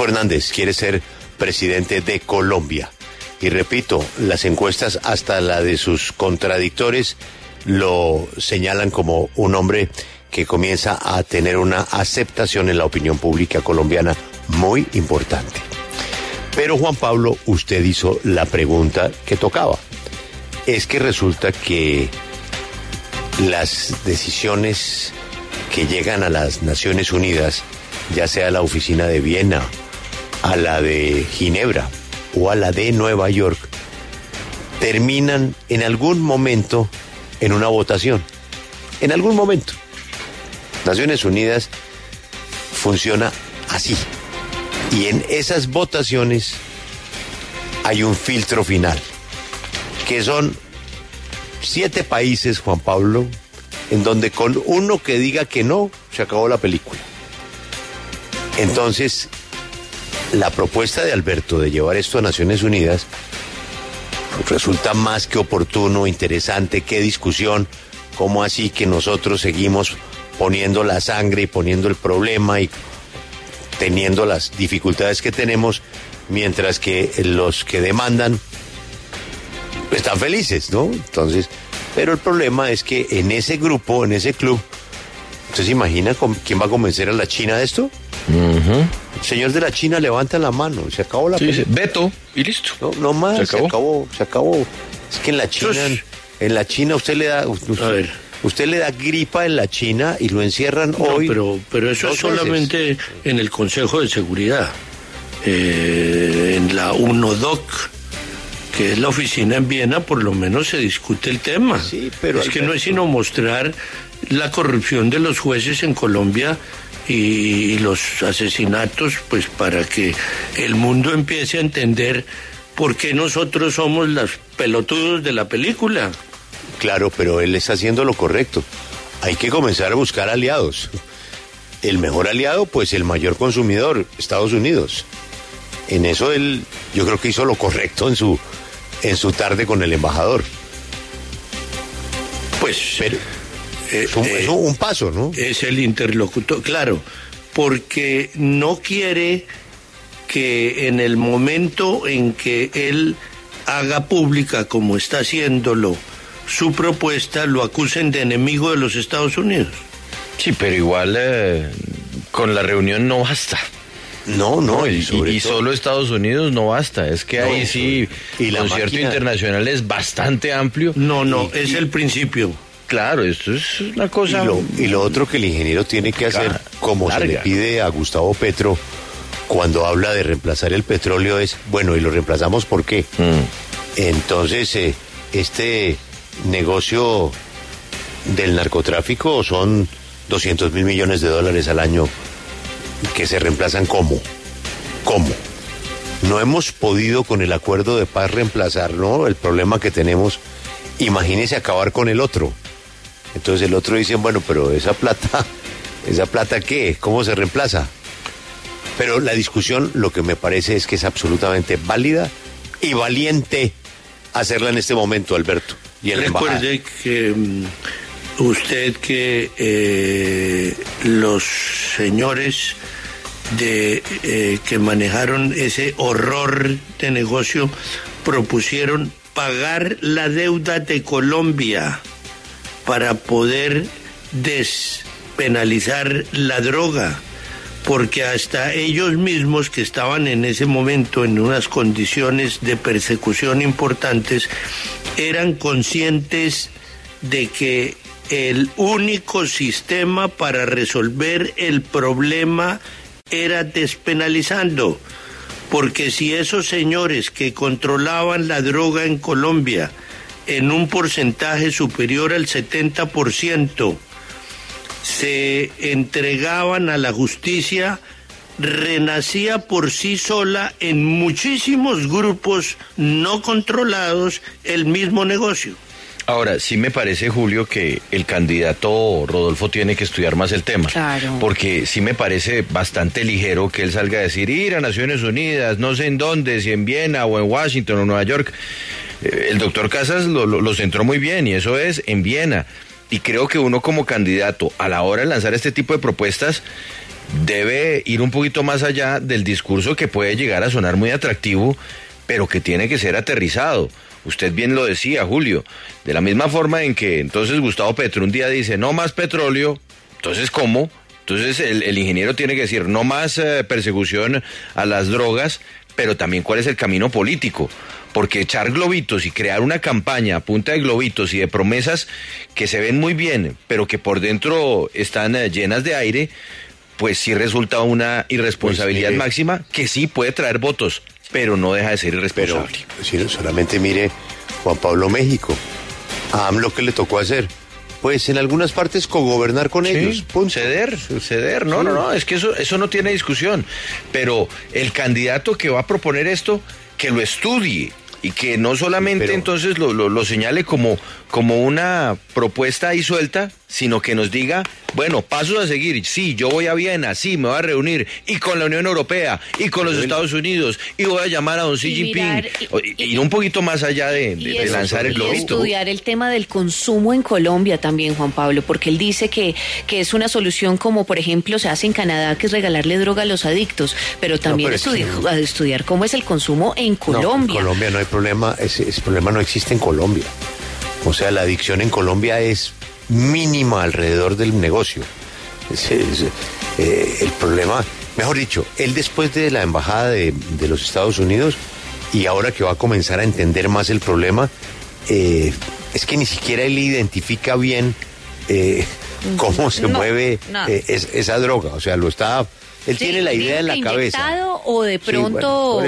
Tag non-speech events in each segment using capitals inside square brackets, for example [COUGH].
Rodolfo Hernández quiere ser presidente de Colombia. Y repito, las encuestas, hasta la de sus contradictores, lo señalan como un hombre que comienza a tener una aceptación en la opinión pública colombiana muy importante. Pero Juan Pablo, usted hizo la pregunta que tocaba. Es que resulta que las decisiones que llegan a las Naciones Unidas, ya sea la oficina de Viena, a la de Ginebra o a la de Nueva York, terminan en algún momento en una votación. En algún momento. Naciones Unidas funciona así. Y en esas votaciones hay un filtro final, que son siete países, Juan Pablo, en donde con uno que diga que no, se acabó la película. Entonces, la propuesta de Alberto de llevar esto a Naciones Unidas resulta más que oportuno, interesante, qué discusión, cómo así que nosotros seguimos poniendo la sangre y poniendo el problema y teniendo las dificultades que tenemos, mientras que los que demandan están felices, ¿no? Entonces, pero el problema es que en ese grupo, en ese club, ¿usted se imagina quién va a convencer a la China de esto? El señor de la China levanta la mano, se acabó la sí, Veto y listo. No, no más, se acabó? se acabó, Es que en la China, en la China usted le da, usted, le da gripa en la China y lo encierran hoy. Pero, pero eso es solamente en el Consejo de Seguridad, eh, en la UNODOC que es la oficina en Viena, por lo menos se discute el tema. Sí, pero es que no es sino mostrar la corrupción de los jueces en Colombia y, los asesinatos, pues para que el mundo empiece a entender por qué nosotros somos los pelotudos de la película. Claro, pero él está haciendo lo correcto. Hay que comenzar a buscar aliados. El mejor aliado, pues el mayor consumidor, Estados Unidos. En eso él, yo creo que hizo lo correcto en su, en su tarde con el embajador. Pues eh, es, eh, un, paso, ¿no? Es el interlocutor, claro, porque no quiere que en el momento en que él haga pública, como está haciéndolo, su propuesta, lo acusen de enemigo de los Estados Unidos. Sí, pero igual eh, con la reunión no basta. No, no, y, solo Estados Unidos no basta. Es que ahí sí, el concierto internacional es bastante amplio. No, no, es el principio. Claro, esto es una cosa. Y lo, otro que el ingeniero tiene que hacer, como se le pide a Gustavo Petro cuando habla de reemplazar el petróleo, es bueno, ¿y lo reemplazamos por qué? Mm. Entonces, eh, este negocio del narcotráfico son 200 mil millones de dólares al año que se reemplazan como. ¿Cómo? No hemos podido con el acuerdo de paz reemplazar, ¿no? El problema que tenemos, imagínese acabar con el otro. Entonces el otro dice, bueno, pero esa plata, [LAUGHS] ¿esa plata qué? ¿Cómo se reemplaza? Pero la discusión lo que me parece es que es absolutamente válida y valiente hacerla en este momento, Alberto. Y el Recuerde que mm, usted que eh, los señores de eh, que manejaron ese horror de negocio propusieron pagar la deuda de Colombia para poder despenalizar la droga, porque hasta ellos mismos que estaban en ese momento en unas condiciones de persecución importantes, eran conscientes de que el único sistema para resolver el problema era despenalizando, porque si esos señores que controlaban la droga en Colombia en un porcentaje superior al 70%, se entregaban a la justicia, renacía por sí sola en muchísimos grupos no controlados el mismo negocio. Ahora, sí me parece, Julio, que el candidato Rodolfo tiene que estudiar más el tema. Claro. Porque sí me parece bastante ligero que él salga a decir ir a Naciones Unidas, no sé en dónde, si en Viena o en Washington o Nueva York. Eh, el doctor Casas lo, centró muy bien y eso es en Viena. Y creo que uno como candidato, a la hora de lanzar este tipo de propuestas, debe ir un poquito más allá del discurso que puede llegar a sonar muy atractivo, pero que tiene que ser aterrizado. Usted bien lo decía, Julio, de la misma forma en que entonces Gustavo Petro un día dice no más petróleo, entonces ¿cómo? Entonces el, ingeniero tiene que decir no más eh, persecución a las drogas, pero también cuál es el camino político. Porque echar globitos y crear una campaña a punta de globitos y de promesas que se ven muy bien, pero que por dentro están eh, llenas de aire, pues sí resulta una irresponsabilidad pues máxima que sí puede traer votos, pero no deja de ser irresponsable. Pero, solamente mire Juan Pablo México, a AMLO que le tocó hacer. Pues en algunas partes cogobernar con ellos. Ceder, ceder. No, no, no, es que eso, eso no tiene discusión. Pero el candidato que va a proponer esto, que lo estudie, y que no solamente entonces lo, lo, lo, señale como, como una propuesta ahí suelta, sino que nos diga, bueno, pasos a seguir, sí, yo voy a Viena, sí, me voy a reunir, y con la Unión Europea, y con los Estados Unidos, y voy a llamar a don Xi Jinping, y, ir un poquito más allá de, lanzar el globito. estudiar el tema del consumo en Colombia también, Juan Pablo, porque él dice que, que es una solución como, por ejemplo, se hace en Canadá, que es regalarle droga a los adictos, pero también estudiar, cómo es el consumo en Colombia. en Colombia no hay problema, ese problema no existe en Colombia. O sea, la adicción en Colombia es mínima alrededor del negocio. Eh, el problema, mejor dicho, él después de la embajada de, los Estados Unidos y ahora que va a comenzar a entender más el problema, eh, es que ni siquiera él identifica bien eh, cómo se mueve esa droga. O sea, lo está él tiene la idea en la cabeza. o de pronto.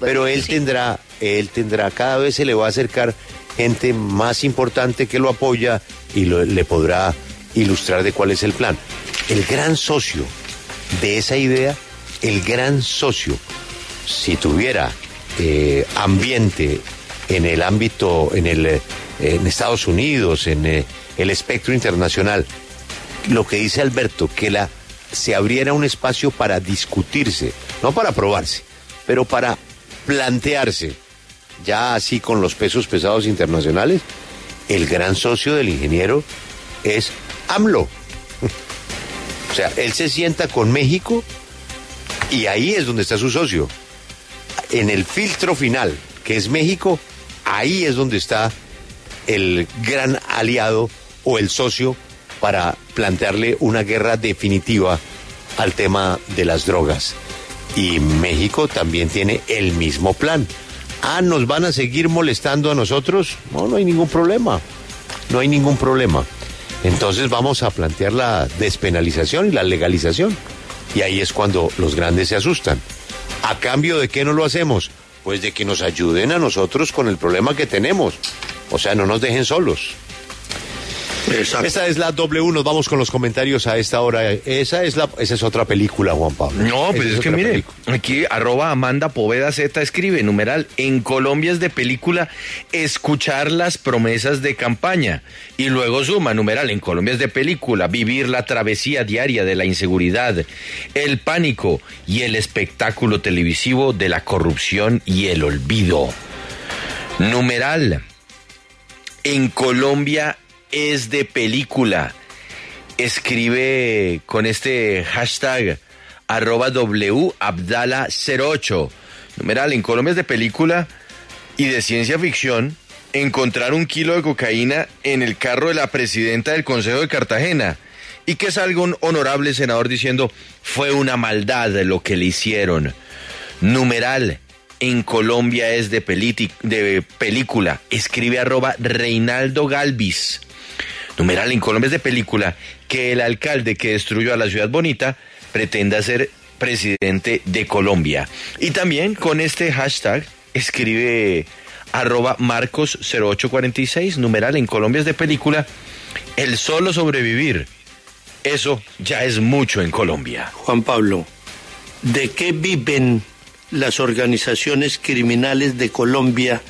pero él tendrá, él tendrá, cada vez se le va a acercar gente más importante que lo apoya y le podrá ilustrar de cuál es el plan. El gran socio de esa idea, el gran socio, si tuviera eh, ambiente en el ámbito, en, el, eh, en Estados Unidos, en eh, el espectro internacional, lo que dice Alberto, que la, se abriera un espacio para discutirse, no para aprobarse, pero para plantearse ya así con los pesos pesados internacionales, el gran socio del ingeniero es AMLO. [LAUGHS] O sea, él se sienta con México y ahí es donde está su socio. En el filtro final, que es México, ahí es donde está el gran aliado o el socio para plantearle una guerra definitiva al tema de las drogas. Y México también tiene el mismo plan. Ah, ¿nos van a seguir molestando a nosotros? No, no hay ningún problema. No hay ningún problema. Entonces vamos a plantear la despenalización y la legalización. Y ahí es cuando los grandes se asustan. ¿A cambio de qué no lo hacemos? Pues de que nos ayuden a nosotros con el problema que tenemos. O sea, no nos dejen solos. Esa es la W, nos vamos con los comentarios a esta hora. Esa es la, esa es otra película, Juan Pablo. No, pues es, que mire, aquí arroba Amanda Poveda Z escribe, numeral, en Colombia es de película escuchar las promesas de campaña. Y luego suma, numeral, en Colombia es de película vivir la travesía diaria de la inseguridad, el pánico y el espectáculo televisivo de la corrupción y el olvido. Numeral, en Colombia es de película. Escribe con este hashtag arroba wabdala08. Numeral, en Colombia es de película y de ciencia ficción encontrar un kilo de cocaína en el carro de la presidenta del Consejo de Cartagena y que salga un honorable senador diciendo fue una maldad lo que le hicieron. Numeral, en Colombia es de, de película. Escribe arroba Reinaldo Galvis. Numeral en Colombia es de película que el alcalde que destruyó a la ciudad bonita pretenda ser presidente de Colombia. Y también con este hashtag escribe arroba marcos0846, numeral en Colombia es de película, el solo sobrevivir. Eso ya es mucho en Colombia. Juan Pablo, ¿de qué viven las organizaciones criminales de Colombia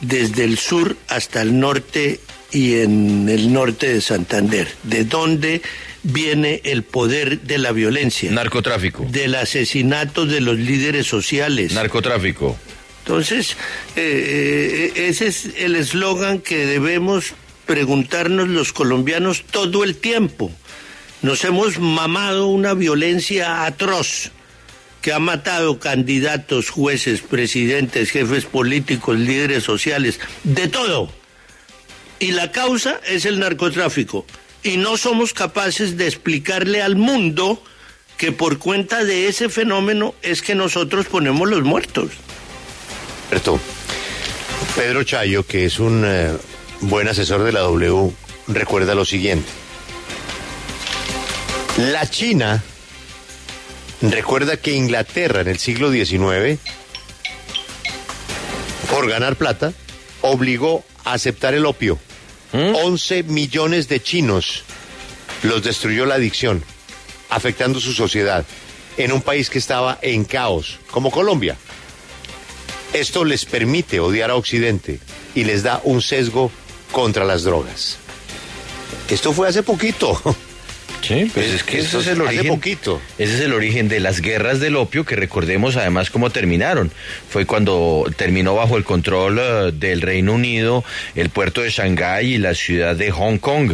desde el sur hasta el norte y en el norte de Santander. ¿De dónde viene el poder de la violencia? Narcotráfico. Del asesinato de los líderes sociales. Narcotráfico. Entonces, eh, eh, ese es el eslogan que debemos preguntarnos los colombianos todo el tiempo. Nos hemos mamado una violencia atroz que ha matado candidatos, jueces, presidentes, jefes políticos, líderes sociales, de todo. Y la causa es el narcotráfico. Y no somos capaces de explicarle al mundo que por cuenta de ese fenómeno es que nosotros ponemos los muertos. Pedro Chayo, que es un eh, buen asesor de la W, recuerda lo siguiente. La China recuerda que Inglaterra en el siglo XIX, por ganar plata, obligó a aceptar el opio. 11 ¿Mm? millones de chinos los destruyó la adicción, afectando su sociedad en un país que estaba en caos, como Colombia. Esto les permite odiar a Occidente y les da un sesgo contra las drogas. Esto fue hace poquito. [LAUGHS] Sí, pues es, que ese es el origen. poquito. Ese es el origen de las guerras del opio, que recordemos además cómo terminaron. Fue cuando terminó bajo el control eh, del Reino Unido el puerto de Shanghái y la ciudad de Hong Kong,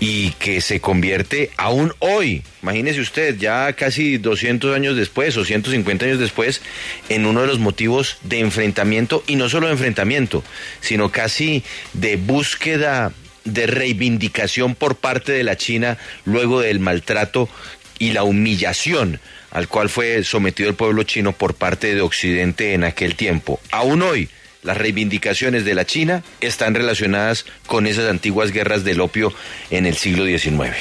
y que se convierte aún hoy, imagínese usted, ya casi 200 años después o 150 años después, en uno de los motivos de enfrentamiento, y no solo de enfrentamiento, sino casi de búsqueda de reivindicación por parte de la China luego del maltrato y la humillación al cual fue sometido el pueblo chino por parte de Occidente en aquel tiempo. Aún hoy, las reivindicaciones de la China están relacionadas con esas antiguas guerras del opio en el siglo XIX.